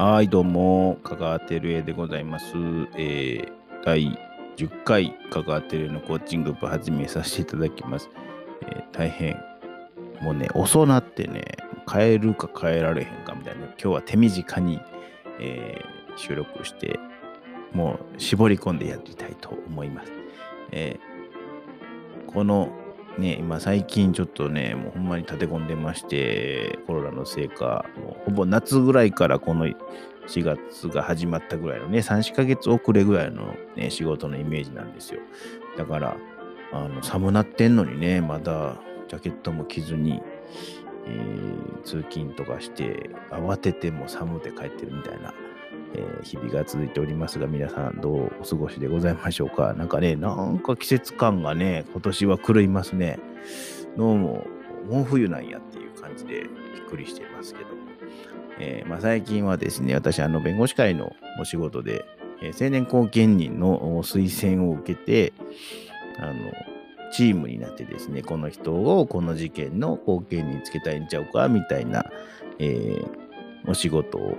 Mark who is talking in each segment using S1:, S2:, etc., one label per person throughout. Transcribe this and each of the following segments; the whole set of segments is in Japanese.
S1: はい、どうも、香川照江でございます。えー、第10回、香川照江のコーチング部始めさせていただきます。えー、大変、もうね、遅なってね、変えるか変えられへんかみたいな、今日は手短に、えー、収録して、もう絞り込んでやりたいと思います。えー、このね、今最近ちょっとね、もうほんまに立て込んでまして、コロナのせいか、もうほぼ夏ぐらいからこの4月が始まったぐらいのね、3、4ヶ月遅れぐらいの、ね、仕事のイメージなんですよ。だから、あの寒なってんのにね、まだジャケットも着ずに、えー、通勤とかして、慌てても寒くて帰ってるみたいな。えー、日々が続いておりますが、皆さんどうお過ごしでございましょうか？なんかね、なんか季節感がね、今年は狂いますね。どうも、もう冬なんやっていう感じでびっくりしていますけども。えー、まあ、最近はですね、私、あの、弁護士会のお仕事で、えー、青年後見人の推薦を受けて、あの、チームになってですね、この人をこの事件の後見につけたいんちゃうか、みたいな、えー、お仕事を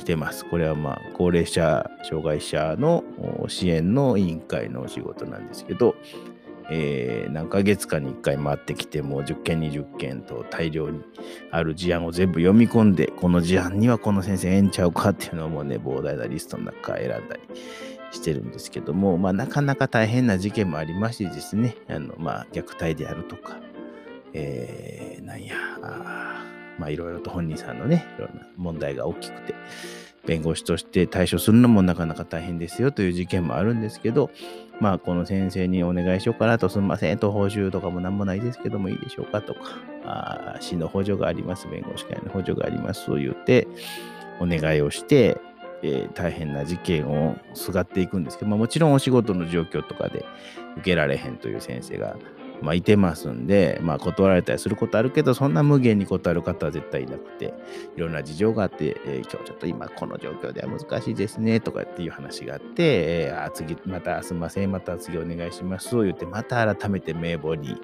S1: してます。これはまあ、高齢者、障害者の支援の委員会のお仕事なんですけど、えー、何ヶ月かに1回回ってきて、もう10件、20件と大量にある事案を全部読み込んで、この事案にはこの先生ええんちゃうかっていうのもね、膨大なリストの中選んだりしてるんですけども、まあ、なかなか大変な事件もありましてですね、あのまあ、虐待であるとか、えー、なんや、まあいろいろと本人さんのね、いろんな問題が大きくて、弁護士として対処するのもなかなか大変ですよという事件もあるんですけど、まあこの先生にお願いしようかなと、すみませんと報酬とかもなんもないですけどもいいでしょうかとか、あ市の補助があります、弁護士会の補助がありますと言って、お願いをして、えー、大変な事件をすがっていくんですけど、まあ、もちろんお仕事の状況とかで受けられへんという先生がまあ、いてますんで、まあ、断られたりすることあるけど、そんな無限に断る方は絶対いなくて、いろんな事情があって、えー、今日ちょっと今この状況では難しいですね、とかっていう話があって、えー、あ次、またすみません、また次お願いしますと言って、また改めて名簿に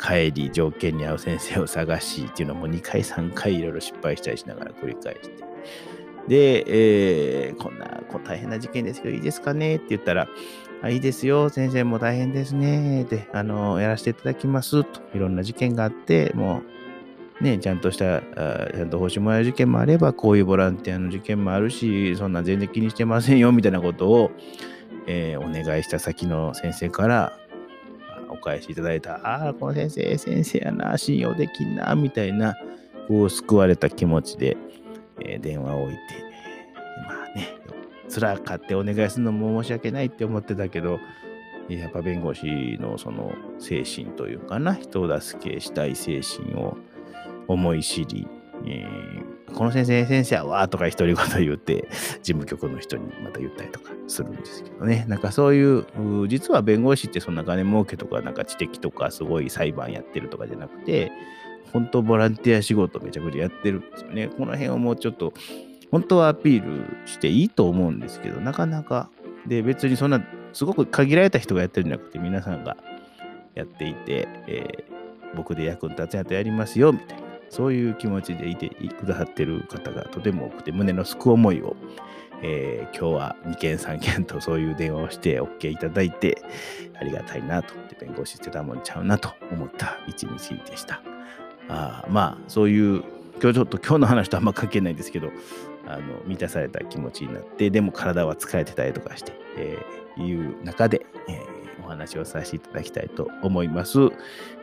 S1: 帰り、条件に合う先生を探しっていうのも2回、3回いろいろ失敗したりしながら繰り返して。で、えー、こんなこう大変な事件ですけどいいですかねって言ったら、あいいですよ、先生も大変ですね。で、あの、やらせていただきます。と、いろんな事件があって、もう、ね、ちゃんとした、あちゃんと報酬もらえる事件もあれば、こういうボランティアの事件もあるし、そんな全然気にしてませんよ、みたいなことを、えー、お願いした先の先生から、お返しいただいた、ああ、この先生、先生やな、信用できんな、みたいな、こう、救われた気持ちで、えー、電話を置いて、まあね、辛かってお願いするのも申し訳ないって思ってたけど、やっぱ弁護士のその精神というかな、人を助けしたい精神を思い知り、えー、この先生、先生はわーとか独り言言って、事務局の人にまた言ったりとかするんですけどね。なんかそういう、実は弁護士ってそんな金儲けとか、なんか知的とかすごい裁判やってるとかじゃなくて、本当ボランティア仕事めちゃくちゃやってるんですよね。この辺をもうちょっと本当はアピールしていいと思うんですけど、なかなか、で、別にそんな、すごく限られた人がやってるんじゃなくて、皆さんがやっていて、えー、僕で役に立つやつやりますよ、みたいな、そういう気持ちでいてくださってる方がとても多くて、胸のすく思いを、えー、今日は2件3件とそういう電話をして OK いただいて、ありがたいなと思って、弁護士してたもんちゃうなと思った一日でした。あまあ、そういう今日ちょっと今日の話とあんま関係ないんですけど、あの満たされた気持ちになって、でも体は疲れてたりとかして、えー、いう中で、えー、お話をさせていただきたいと思います。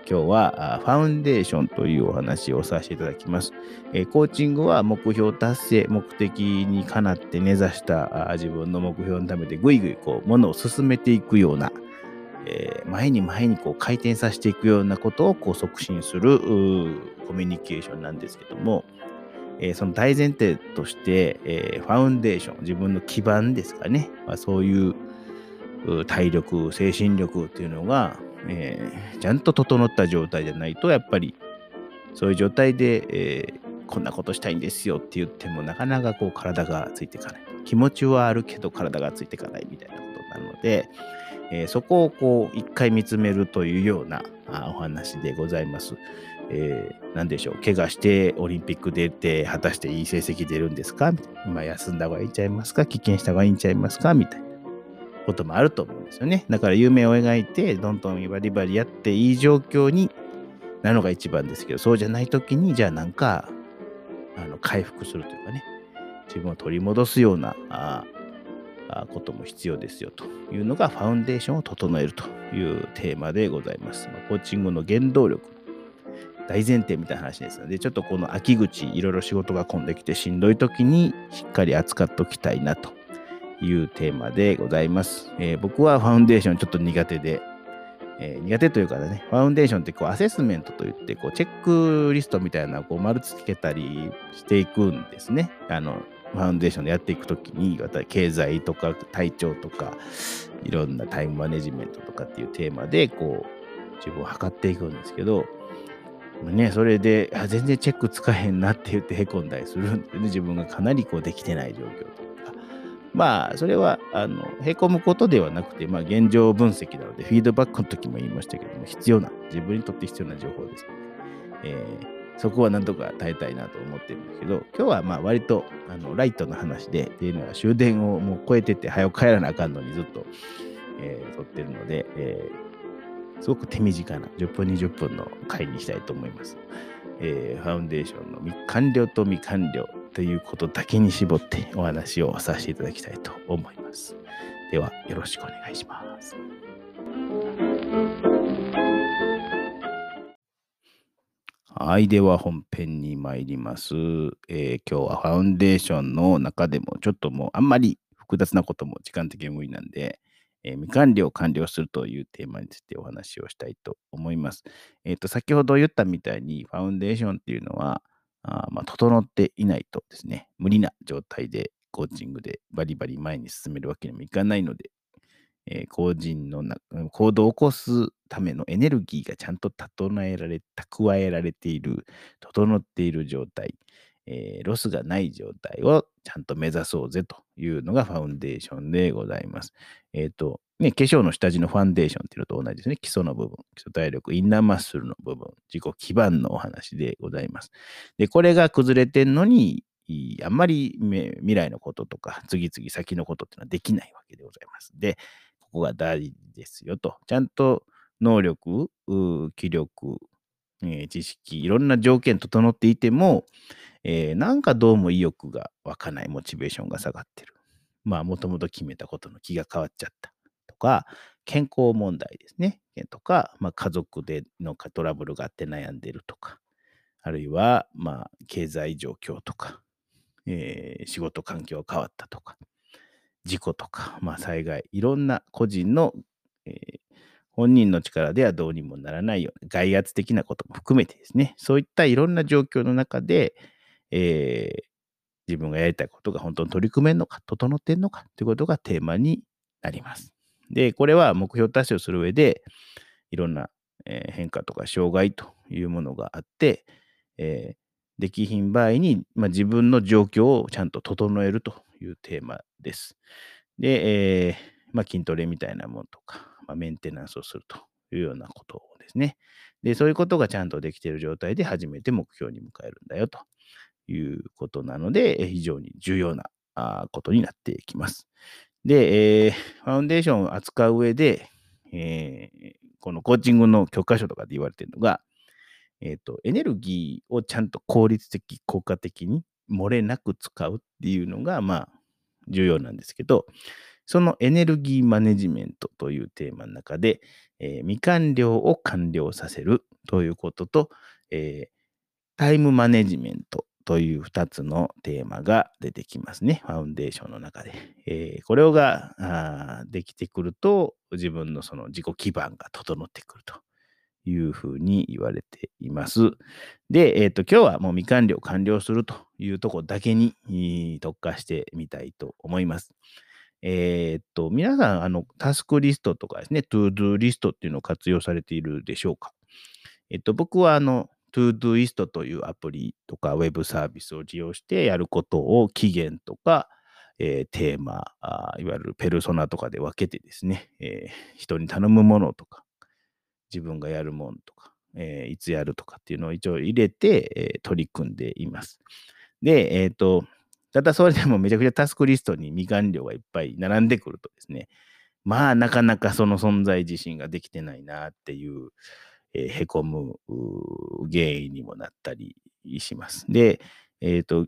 S1: 今日はファウンデーションというお話をさせていただきます。えー、コーチングは目標達成、目的にかなって根ざした自分の目標のためでぐいぐいこうものを進めていくような、えー、前に前にこう回転させていくようなことをこう促進するコミュニケーションなんですけども、えー、その大前提として、えー、ファウンデーション、自分の基盤ですかね、まあ、そういう体力、精神力っていうのが、えー、ちゃんと整った状態じゃないと、やっぱりそういう状態で、えこんなことしたいんですよって言っても、なかなかこう体がついていかない。気持ちはあるけど体がついていかないみたいなことなので、えー、そこをこう一回見つめるというようなお話でございます。えー、何でしょう、怪我してオリンピック出て、果たしていい成績出るんですか？今休んだ方がいいんちゃいますか？棄権した方がいいんちゃいますか？みたいなこともあると思うんですよね。だから夢を描いて、どんどんバリバリやっていい状況になるのが一番ですけど、そうじゃない時に、じゃあなんか、あの回復するというかね、自分を取り戻すようなあことも必要ですよというのがファウンデーションを整えるというテーマでございます。ま、コーチングの原動力、大前提みたいな話ですので、ちょっとこの秋口、いろいろ仕事が混んできてしんどい時にしっかり扱っておきたいなというテーマでございます。えー、僕はファウンデーションちょっと苦手で、えー、苦手というかね、ファウンデーションってこうアセスメントといって、こうチェックリストみたいなこう丸つけたりしていくんですね。あのファウンデーションでやっていくときに、経済とか体調とか、いろんなタイムマネジメントとかっていうテーマで、こう、自分を測っていくんですけど、ね、それで、あ全然チェックつかへんなって言ってへこんだりするんでね、自分がかなりこうできてない状況とか。まあ、それは、あの、へこむことではなくて、まあ、現状分析なので、フィードバックの時も言いましたけども、必要な、自分にとって必要な情報ですので、えーそこはなんとか耐えたいなと思ってるんですけど、今日はまあ割とあのライトの話で、っていうのは終電をもう超えてて、早く帰らなあかんのにずっと、えー、撮ってるので、えー、すごく手短な10分、20分の回にしたいと思います。えー、ファウンデーションの完了と未完了ということだけに絞ってお話をさせていただきたいと思います。では、よろしくお願いします。はい。では本編に参ります、えー、今日はファウンデーションの中でもちょっともうあんまり複雑なことも時間的に無理なんで、えー、未完了を完了するというテーマについてお話をしたいと思います。えっ、ー、と、先ほど言ったみたいにファウンデーションっていうのは、あまあ、整っていないとですね、無理な状態でコーチングでバリバリ前に進めるわけにもいかないので、えー、個人のな行動を起こすためのエネルギーがちゃんと整えられ、蓄えられている、整っている状態、えー、ロスがない状態をちゃんと目指そうぜというのがファウンデーションでございます。えっ、ー、と、ね、化粧の下地のファンデーションっていうのと同じですね。基礎の部分、基礎体力、インナーマッスルの部分、自己基盤のお話でございます。で、これが崩れてんのに、あんまり未来のこととか、次々先のことっていうのはできないわけでございます。で、ここが大事ですよと。ちゃんと能力、気力、えー、知識、いろんな条件整っていても、えー、なんかどうも意欲が湧かない、モチベーションが下がってる。まあ、もともと決めたことの気が変わっちゃったとか、健康問題ですね。とか、まあ、家族でのトラブルがあって悩んでるとか、あるいは、まあ、経済状況とか、えー、仕事環境が変わったとか、事故とか、まあ、災害、いろんな個人の、えー、本人の力ではどうにもならないような外圧的なことも含めてですね、そういったいろんな状況の中で、えー、自分がやりたいことが本当に取り組めるのか、整ってんのかということがテーマになります。で、これは目標達成をする上で、いろんな、えー、変化とか障害というものがあって、えー、できひん場合に、まあ、自分の状況をちゃんと整えるというテーマです。で、えー、まあ、筋トレみたいなものとか、まあ、メンテナンスをするというようなことですね。で、そういうことがちゃんとできている状態で初めて目標に迎えるんだよということなので、非常に重要なことになってきます。で、えー、ファウンデーションを扱う上で、えー、このコーチングの教科書とかで言われているのが、えっ、ー、と、エネルギーをちゃんと効率的、効果的に漏れなく使うっていうのが、まあ、重要なんですけど、そのエネルギーマネジメントというテーマの中で、えー、未完了を完了させるということと、えー、タイムマネジメントという2つのテーマが出てきますね。ファウンデーションの中で。えー、これができてくると、自分のその自己基盤が整ってくるというふうに言われています。で、え、ー、と、今日はもう未完了完了するというところだけに特化してみたいと思います。えっ、と、皆さん、あの、タスクリストとかですね、トゥードゥーリストっていうのを活用されているでしょうか？えっ、と、僕は、あの、 Todoist というアプリとかウェブサービスを利用してやることを期限とか、えー、テーマあ、いわゆるペルソナとかで分けてですね、えー、人に頼むものとか、自分がやるもんとか、えーいつやるとかっていうのを一応入れて、えー取り組んでいます。で、えっ、と、ただそれでもめちゃくちゃタスクリストに未完了がいっぱい並んでくるとですね、まあなかなかその存在自身ができてないなっていう、えーへこむ原因にもなったりします。で、えっ、と、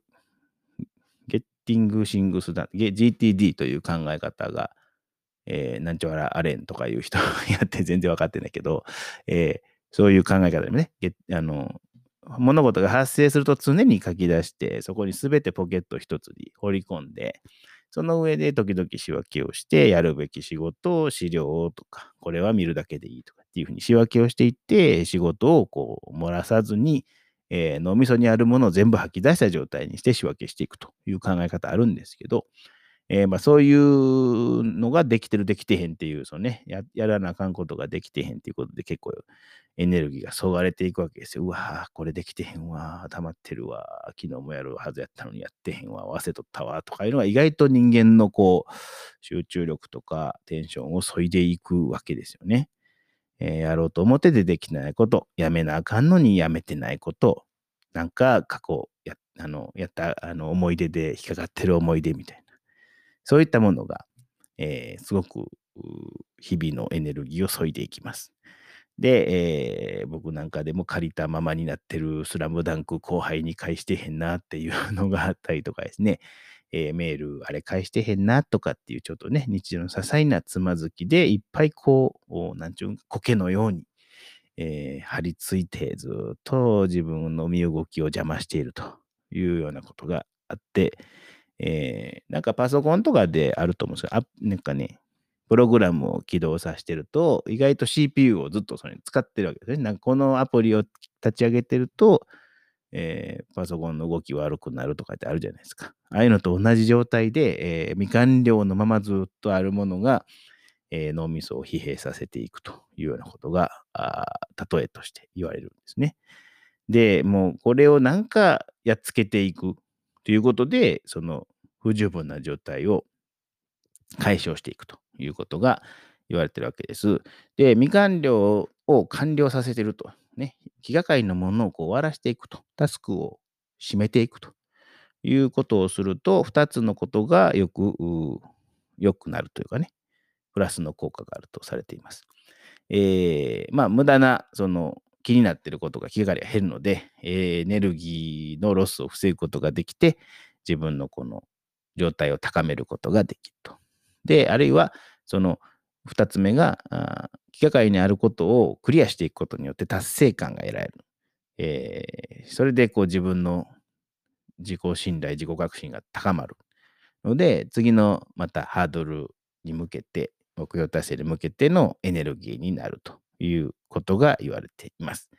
S1: ゲッティング・シングスだ、GTD という考え方が、えーなんちゃらアレンとかいう人 やって全然分かってないけど、えーそういう考え方でもね、あの、物事が発生すると常に書き出して、そこに全てポケット一つに放り込んで、その上で時々仕分けをして、やるべき仕事を資料とか、これは見るだけでいいとかっていうふうに仕分けをしていって、仕事をこう漏らさずに、えー脳みそにあるものを全部吐き出した状態にして仕分けしていくという考え方あるんですけど、えーまあ、そういうのができてるできてへんっていう、そのね、ややらなあかんことができてへんっていうことで結構エネルギーがそがれていくわけですよ。うわぁ、これできてへんわ、溜まってるわ、昨日もやるはずやったのにやってへんわ、忘れとったわ、とかいうのが意外と人間のこう、集中力とかテンションを削いでいくわけですよね。えーやろうと思っててできないこと、やめなあかんのにやめてないこと、なんか過去やあのやったあの思い出で引っかかってる思い出みたいな、そういったものが、えーすごく日々のエネルギーを削いでいきます。で、えー僕なんかでも借りたままになってるスラムダンク後輩に返してへんなっていうのがあったりとかですね、えーメールあれ返してへんなとかっていうちょっとね、日常の些細なつまずきでいっぱいこう、おなんちゅうん苔のように、えー張り付いてずっと自分の身動きを邪魔しているというようなことがあって、えーなんかパソコンとかであると思うんですけど、あなんかね、プログラムを起動させてると、意外と CPU をずっとそれに使ってるわけですね。なんかこのアプリを立ち上げてると、えーパソコンの動き悪くなるとかってあるじゃないですか。ああいうのと同じ状態で、えー未完了のままずっとあるものが、えー脳みそを疲弊させていくというようなことが、あ例えとして言われるんですね。で、もうこれをなんかやっつけていくということで、その不十分な状態を解消していくということが言われてるわけです。で、未完了を完了させてると。ね、気がかりのものをこう終わらしていくと。タスクを締めていくということをすると、2つのことがよく、う良くなるというかね、プラスの効果があるとされています。えーまあ、無駄な、その、気になっていることが気がかりが減るので、えーエネルギーのロスを防ぐことができて、自分のこの状態を高めることができると。で、あるいは、その2つ目が、あー気がかりにあることをクリアしていくことによって達成感が得られる。えーそれでこう自分の自己信頼、自己確信が高まる。ので、次のまたハードルに向けて、目標達成に向けてのエネルギーになるということが言われています。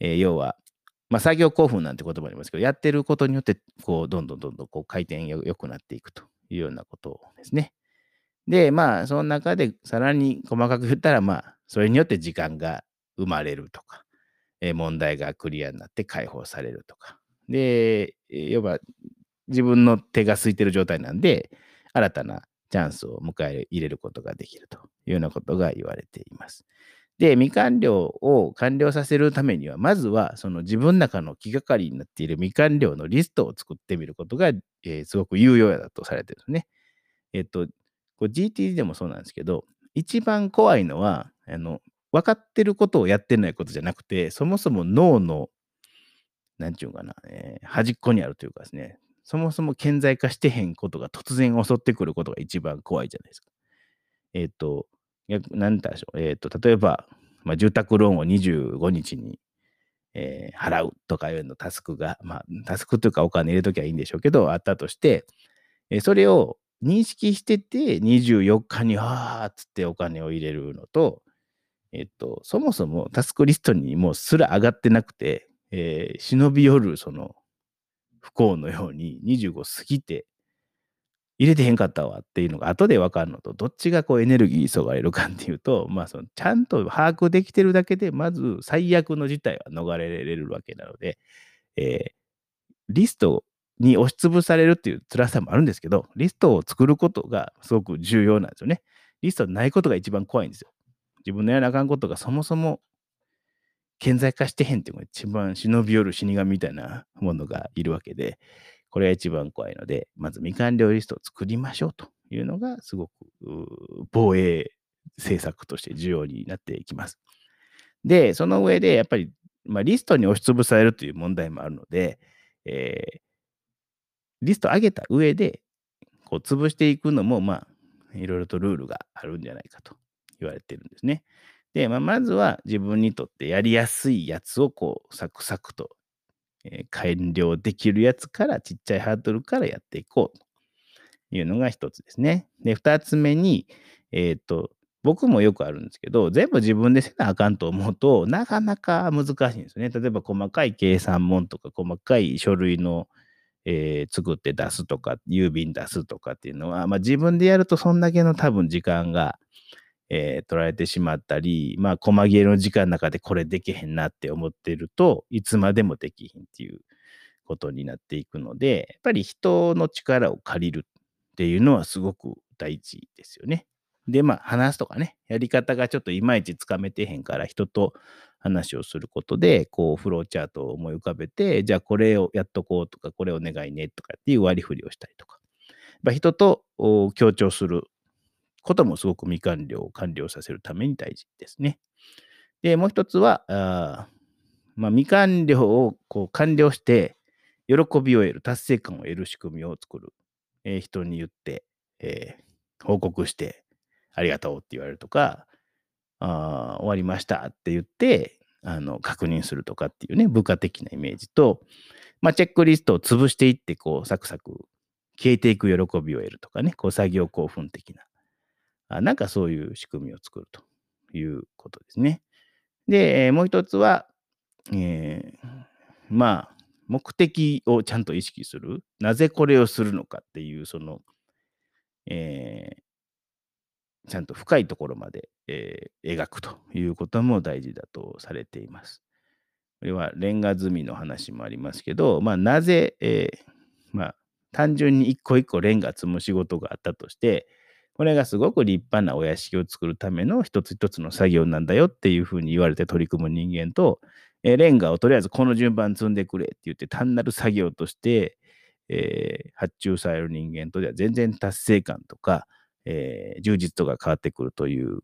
S1: えー要は、まあ、作業興奮なんて言葉ありますけど、やってることによって、こう、どんどんどんどんこう回転が良くなっていくというようなことですね。で、まあ、その中でさらに細かく言ったら、まあ、それによって時間が生まれるとか、えー問題がクリアになって解放されるとか。で、要は、自分の手が空いてる状態なんで、新たなチャンスを迎え入れることができるというようなことが言われています。で、未完了を完了させるためには、まずはその自分の中の気がかりになっている未完了のリストを作ってみることが、えーすごく有用だとされてるんですね。えっと、GTD でもそうなんですけど、一番怖いのは、あの、分かってることをやってないことじゃなくて、そもそも脳の、なんていうかな、えー端っこにあるというかですね、そもそも顕在化してへんことが突然襲ってくることが一番怖いじゃないですか。えっ、と、逆なんだでしょう。えっ、と、例えば、まあ、住宅ローンを25日に、えー払うとかいうのタスクが、まあ、タスクというかお金入れときゃいいんでしょうけど、あったとして、えそれを認識してて、24日に、あーっつってお金を入れるのと、えっと、そもそもタスクリストにもうすら上がってなくて、えー忍び寄るその不幸のように25過ぎて入れてへんかったわっていうのが後で分かるのと、どっちがこうエネルギー急がれるかっていうと、まあそのちゃんと把握できてるだけで、まず最悪の事態は逃れられるわけなので、えーリストに押しつぶされるっていう辛さもあるんですけど、リストを作ることがすごく重要なんですよね。リストないことが一番怖いんですよ。自分のやらなあかんことがそもそも顕在化してへんっていうのが一番忍び寄る死神みたいなものがいるわけで、これが一番怖いので、まず未完了リストを作りましょうというのが、すごく防衛政策として重要になっていきます。で、その上で、やっぱり、まあ、リストに押しつぶされるという問題もあるので、えー、リスト上げた上で、こう潰していくのも、まあ、いろいろとルールがあるんじゃないかと言われてるんですね。で、まあ、まずは自分にとってやりやすいやつをこうサクサクと、えー、完了できるやつからちっちゃいハードルからやっていこうというのが一つですね。で、二つ目に、えっ、ー、と、僕もよくあるんですけど、全部自分でせなあかんと思うとなかなか難しいんですね。例えば細かい計算問とか細かい書類のえー、作って出すとか、郵便出すとかっていうのは、まあ、自分でやるとそんだけの多分時間が、えー、取られてしまったり、まあ、細切れの時間の中でこれできへんなって思ってるといつまでもできひんっていうことになっていくので、やっぱり人の力を借りるっていうのはすごく大事ですよね。で、まあ、話すとかね、やり方がちょっといまいちつかめてへんから、人と話をすることで、こう、フローチャートを思い浮かべて、じゃあこれをやっとこうとか、これお願いねとかっていう割り振りをしたりとか。まあ、人と協調することもすごく未完了を完了させるために大事ですね。で、もう一つは、あまあ、未完了をこう完了して、喜びを得る、達成感を得る仕組みを作る。えー、人に言って、えー、報告して、ありがとうって言われるとか、あ終わりましたって言って、あの、確認するとかっていうね、部下的なイメージと、まあ、チェックリストを潰していって、こう、サクサク消えていく喜びを得るとかね、こう、作業興奮的な、なんかそういう仕組みを作るということですね。で、もう一つは、えー、まあ、目的をちゃんと意識する。なぜこれをするのかっていう、その、えー、ちゃんと深いところまで、えー、描くということも大事だとされています。これはレンガ積みの話もありますけど、まあ、なぜ、えー、まあ、単純に一個一個レンガ積む仕事があったとして、これがすごく立派なお屋敷を作るための一つ一つの作業なんだよっていうふうに言われて取り組む人間と、えー、レンガをとりあえずこの順番積んでくれって言って単なる作業として、えー、発注される人間とでは全然達成感とか、えー、充実度が変わってくるという、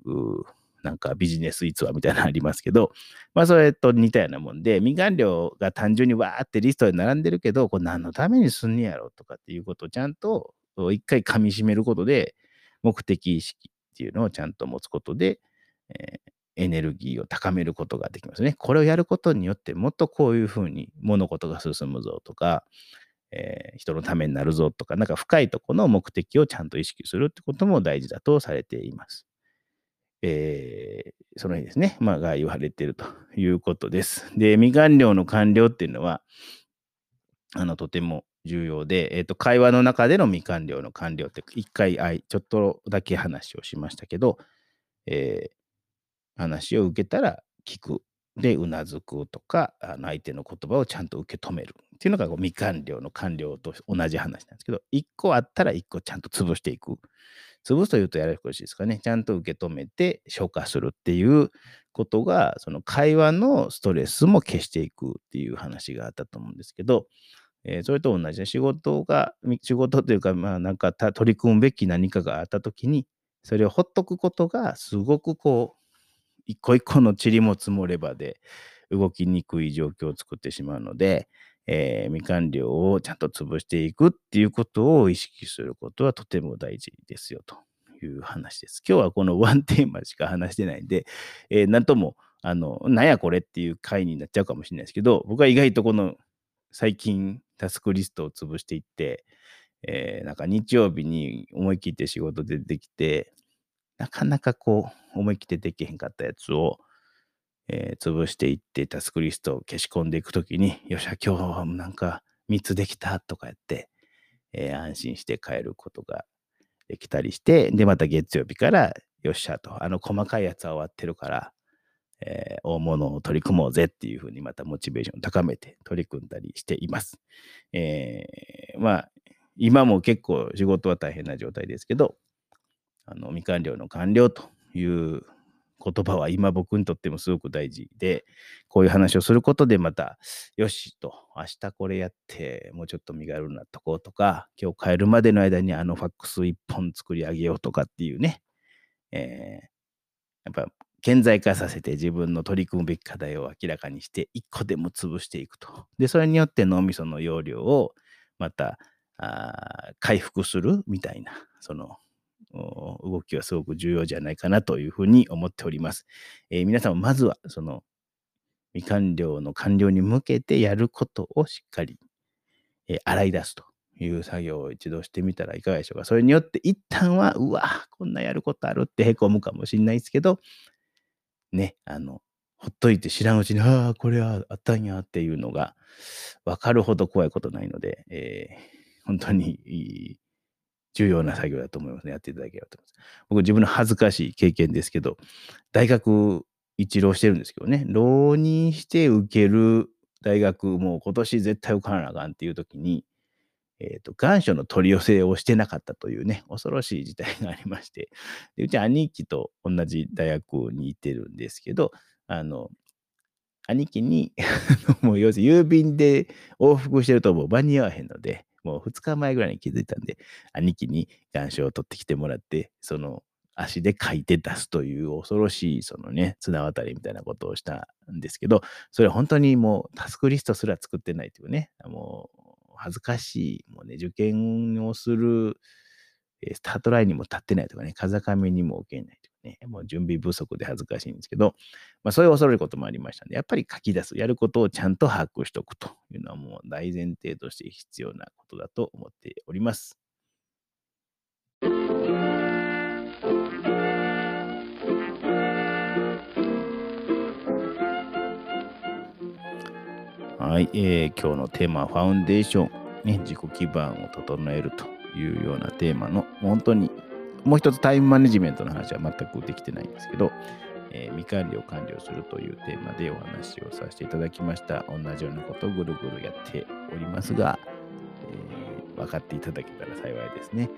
S1: なんかビジネス逸話みたいなのありますけど、まあそれと似たようなもんで、未完了が単純にわーってリストで並んでるけど、これ何のためにすんねやろとかっていうことをちゃんと一回噛み締めることで、目的意識っていうのをちゃんと持つことで、えー、エネルギーを高めることができますね。これをやることによって、もっとこういうふうに物事が進むぞとか、えー、人のためになるぞとか、なんか深いとこの目的をちゃんと意識するってことも大事だとされています。えー、その辺ですね、まあ、が言われているということです。で、未完了の完了っていうのは、あの、とても重要で、え、ー、と、会話の中での未完了の完了って、一回、ちょっとだけ話をしましたけど、えー、話を受けたら聞く。で、うなずくとか、あの相手の言葉をちゃんと受け止めるっていうのがこう未完了の完了と同じ話なんですけど、1個あったら1個ちゃんと潰していく。潰すというとややこしいですかね。ちゃんと受け止めて消化するっていうことが、その会話のストレスも消していくっていう話があったと思うんですけど、え、それと同じで仕事が、仕事というか、まあなんか取り組むべき何かがあったときに、それをほっとくことがすごくこう、一個一個の塵も積もればで動きにくい状況を作ってしまうので、えー、未完了をちゃんと潰していくっていうことを意識することはとても大事ですよという話です。今日はこのワンテーマしか話してないんで、えー、なんとも、あの、なんやこれっていう回になっちゃうかもしれないですけど、僕は意外とこの最近タスクリストを潰していって、えー、なんか日曜日に思い切って仕事でできて、なかなかこう、思い切ってできへんかったやつを、えー、潰していってタスクリストを消し込んでいくときに、よっしゃ、今日はなんか3つできたとかやって、えー、安心して帰ることができたりして、で、また月曜日から、よっしゃと、あの細かいやつは終わってるから、えー、大物を取り組もうぜっていうふうにまたモチベーションを高めて取り組んだりしています。えー、まあ、今も結構仕事は大変な状態ですけど、あの未完了の完了という言葉は今僕にとってもすごく大事で、こういう話をすることでまた、よしと、明日これやって、もうちょっと身軽になっとこうとか、今日帰るまでの間にあのファックス一本作り上げようとかっていうね、えー、やっぱ顕在化させて自分の取り組むべき課題を明らかにして一個でも潰していくと。で、それによって脳みその容量をまたあ回復するみたいな、その動きはすごく重要じゃないかなというふうに思っております。えー、皆さんもまずはその未完了の完了に向けてやることをしっかり、えー、洗い出すという作業を一度してみたらいかがでしょうか。それによって一旦は、うわ、こんなやることあるってへこむかもしれないですけど、ね、あの、ほっといて知らんうちに、ああ、これはあったんやっていうのが分かるほど怖いことないので、えー、本当に重要な作業だと思いますね。やっていただければと思います。僕自分の恥ずかしい経験ですけど、大学一浪してるんですけどね、浪人して受ける大学、もう今年絶対受からなあかんっていう時に、えっ、ー、と、願書の取り寄せをしてなかったというね、恐ろしい事態がありまして、でうち兄貴と同じ大学に行ってるんですけど、あの、兄貴に もう要するに郵便で往復してるともう間に合わへんので、もう2日前ぐらいに気づいたんで、兄貴に願書を取ってきてもらって、その足で書いて出すという恐ろしい、そのね、綱渡りみたいなことをしたんですけど、それ本当にもうタスクリストすら作ってないというね、もう恥ずかしい、もうね、受験をする、スタートラインにも立ってないとかね、風上にも受けないとかね、もう準備不足で恥ずかしいんですけど、まあそういう恐れることもありましたんで、やっぱり書き出す、やることをちゃんと把握しておくというのはもう大前提として必要なことだと思っております。はい、えー、今日のテーマはファウンデーション、ね、自己基盤を整えるというようなテーマの、本当にもう一つタイムマネジメントの話は全くできてないんですけど、えー、未完了完了するというテーマでお話をさせていただきました。同じようなことをぐるぐるやっておりますが、えー、分かっていただけたら幸いですね。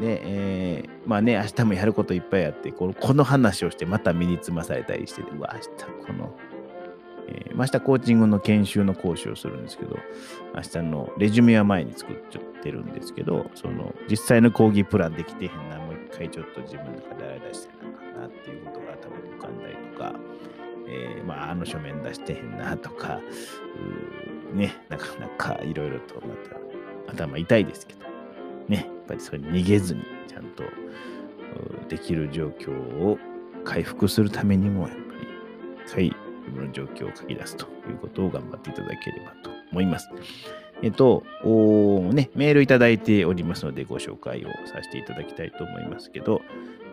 S1: で、えー、まあね、明日もやることいっぱいあって、このこの話をしてまた身につまされたりして、うわ、明日このえー、明日コーチングの研修の講師をするんですけど、明日のレジュメは前に作っちゃってるんですけど、その実際の講義プランできてへんな、もう一回ちょっと自分の中で洗い出してなかなっていうことが頭に浮かんだりとか、えー、まあ、あの書面出してへんなとか、ね、なかなかいろいろとまた頭痛いですけど、ね、やっぱりそれ逃げずにちゃんとできる状況を回復するためにも、やっぱり一回の状況を書き出すということを頑張っていただければと思います。えっと、ね、メールいただいておりますのでご紹介をさせていただきたいと思いますけど、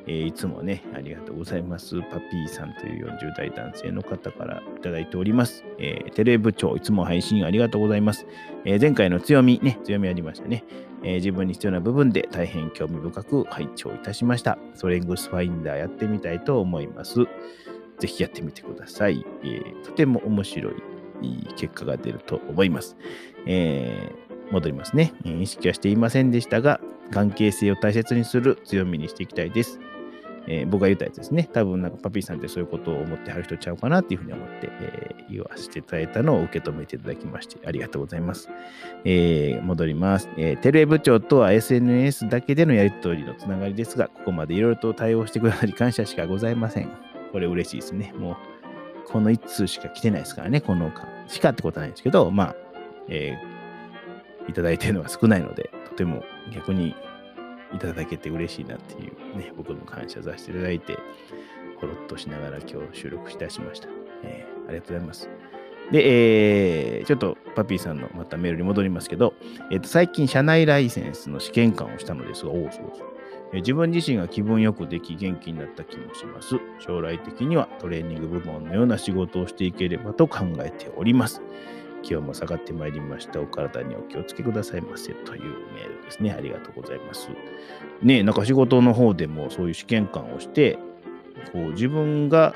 S1: えー、いつもね、ありがとうございます。パピーさんという40代男性の方からいただいております。えー、テレ部長、いつも配信ありがとうございます。えー、前回の強み、ね、強みありましたね、え自分に必要な部分で大変興味深く拝聴いたしました。ストレングスファインダーやってみたいと思います。ぜひやってみてください。えー、とても面白い結果が出ると思います。えー、戻りますね、意識はしていませんでしたが、関係性を大切にする強みにしていきたいです。えー、僕が言ったやつですね。多分なんかパピーさんってそういうことを思ってはる人ちゃうかなっていうふうに思って、えー、言わせていただいたのを受け止めていただきましてありがとうございます。えー、戻ります、えー。テレ部長とは SNS だけでのやり取りのつながりですが、ここまでいろいろと対応してくださり感謝しかございません。これ嬉しいですね。もう、この1通しか来てないですからね、このしかってことはないんですけど、まあ、えー、いただいてるのが少ないので、とても逆にいただけて嬉しいなっていうね、僕も感謝させていただいて、ほろっとしながら今日収録いたしました。えー、ありがとうございます。で、えー、ちょっとパピーさんのまたメールに戻りますけど、えー、と最近社内ライセンスの試験官をしたのですが、おお、そうそう。自分自身が気分よくでき元気になった気もします。将来的にはトレーニング部門のような仕事をしていければと考えております。気温も下がってまいりました。お体にお気をつけくださいませというメールですね。ありがとうございます。ねなんか仕事の方でもそういう試験官をして、こう自分が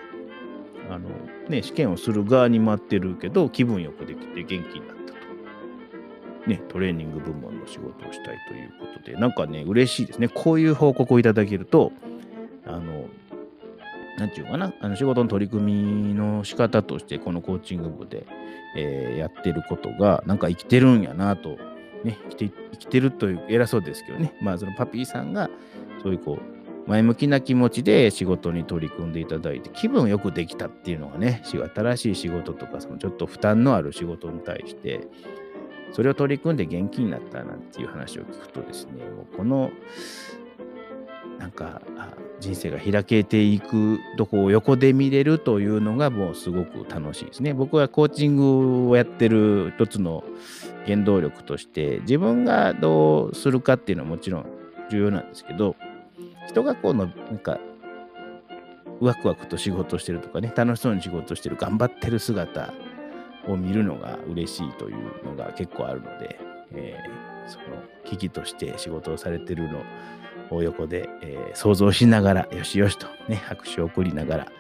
S1: あの、ね、試験をする側に待ってるけど、気分よくできて元気になった。ね、トレーニング部門の仕事をしたいということで、なんかね、嬉しいですね。こういう報告をいただけると、あの、なんていうかな、あの仕事の取り組みの仕方として、このコーチング部で、えー、やってることが、なんか生きてるんやなと、ね、生きて生きてるという偉そうですけどね、まあ、そのパピーさんが、そういうこう、前向きな気持ちで仕事に取り組んでいただいて、気分よくできたっていうのがね、新しい仕事とか、ちょっと負担のある仕事に対して、それを取り組んで元気になったなんていう話を聞くとですね、もうこの、なんか人生が開けていくとこを横で見れるというのがもうすごく楽しいですね。僕はコーチングをやってる一つの原動力として自分がどうするかっていうのはもちろん重要なんですけど人がこうのなんかワクワクと仕事してるとかね楽しそうに仕事してる頑張ってる姿を見るのが嬉しいというのが結構あるので、えー、その危機として仕事をされてるのを横で、えー、想像しながら、よしよしとね、拍手を送りながら、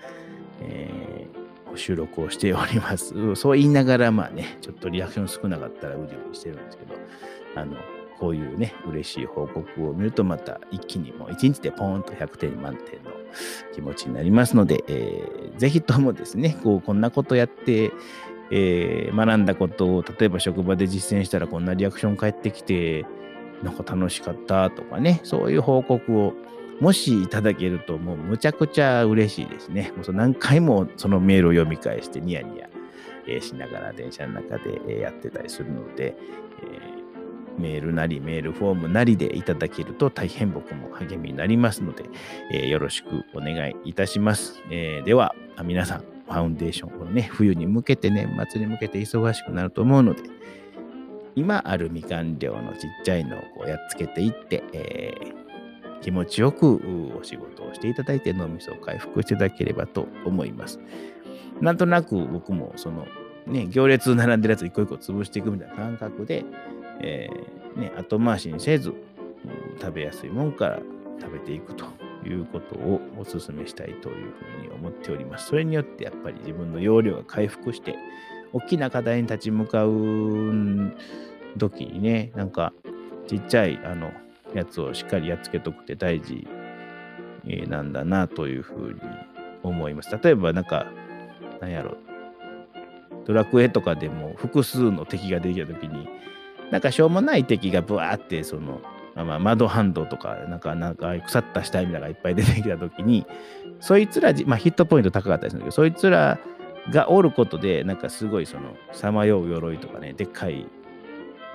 S1: えー、収録をしております。そう言いながら、まあね、ちょっとリアクション少なかったらうじうじしてるんですけど、あの、こういうね、嬉しい報告を見ると、また一気にもう一日でポーンと100点満点の気持ちになりますので、えー、ぜひともですね、こう、こんなことやって、えー、学んだことを、例えば職場で実践したらこんなリアクション返ってきて、なんか楽しかったとかね、そういう報告をもしいただけると、もうむちゃくちゃ嬉しいですね。もう何回もそのメールを読み返してニヤニヤ、えー、しながら電車の中で、え、やってたりするので、えー、メールなりメールフォームなりでいただけると大変僕も励みになりますので、えよろしくお願いいたします。えでは、皆さん、ファウンデーション、このね、冬に向けて年末に向けて忙しくなると思うので、今あるみかん量のちっちゃいのをこうやっつけていって、えー、気持ちよくお仕事をしていただいて脳みそを回復していただければと思います。なんとなく僕もそのね、行列並んでるやつ一個一個潰していくみたいな感覚で、えー、ね、後回しにせず、食べやすいもんから食べていくということをお勧めしたいというふうに思っております。それによってやっぱり自分の容量が回復して、大きな課題に立ち向かう時にね、なんかちっちゃいあのやつをしっかりやっつけとくって大事なんだなというふうに思います。例えばなんか、なんやろ、ドラクエとかでも複数の敵ができた時に、なんかしょうもない敵がブワーってその、まあ、窓ハンドとか、なんか、なんか腐った死体みたいなのがいっぱい出てきた時に、そいつら、まあ、ヒットポイント高かったりするんだけど、そいつらがおることで、なんかすごいその、さまよう鎧とかね、でっかい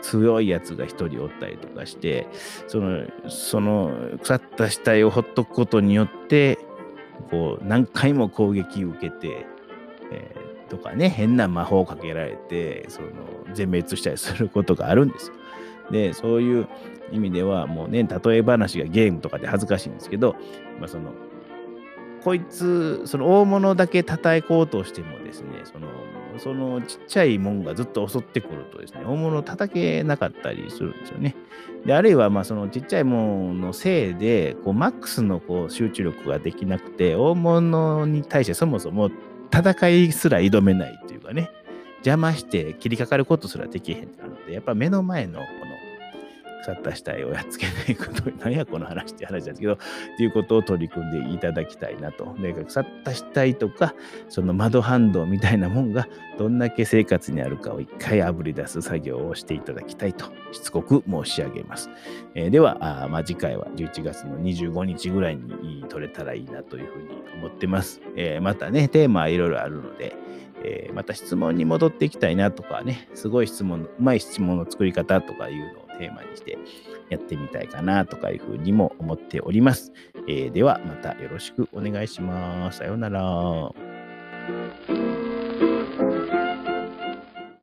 S1: 強いやつが一人おったりとかして、その、その腐った死体をほっとくことによって、こう、何回も攻撃を受けて、えー、とかね、変な魔法をかけられて、その、全滅したりすることがあるんですよ。で、そういう意味では、もうね、例え話がゲームとかで恥ずかしいんですけど、まあ、その、こいつ、その大物だけ叩こうとしてもですね、その、そのちっちゃいもんがずっと襲ってくるとですね、大物を叩けなかったりするんですよね。で、あるいは、まあ、そのちっちゃいもんのせいで、こう、マックスのこう集中力ができなくて、大物に対してそもそも戦いすら挑めないというかね、邪魔して切りかかることすらできへんってなので、やっぱ目の前のこの腐った死体をやっつけていくと、何やこの話って話なんですけど、っていうことを取り組んでいただきたいなと。で、腐った死体とか、その窓反動みたいなもんがどんだけ生活にあるかを一回あぶり出す作業をしていただきたいと、しつこく申し上げます。えー、では、あまあ、次回は11月の25日ぐらいに取れたらいいなというふうに思ってます。えー、またね、テーマはいろいろあるので、えー、また質問に戻っていきたいなとかね、すごい質問、うまい質問の作り方とかいうのをテーマにしてやってみたいかなとかいうふうにも思っております。えー、ではまたよろしくお願いします。さようなら。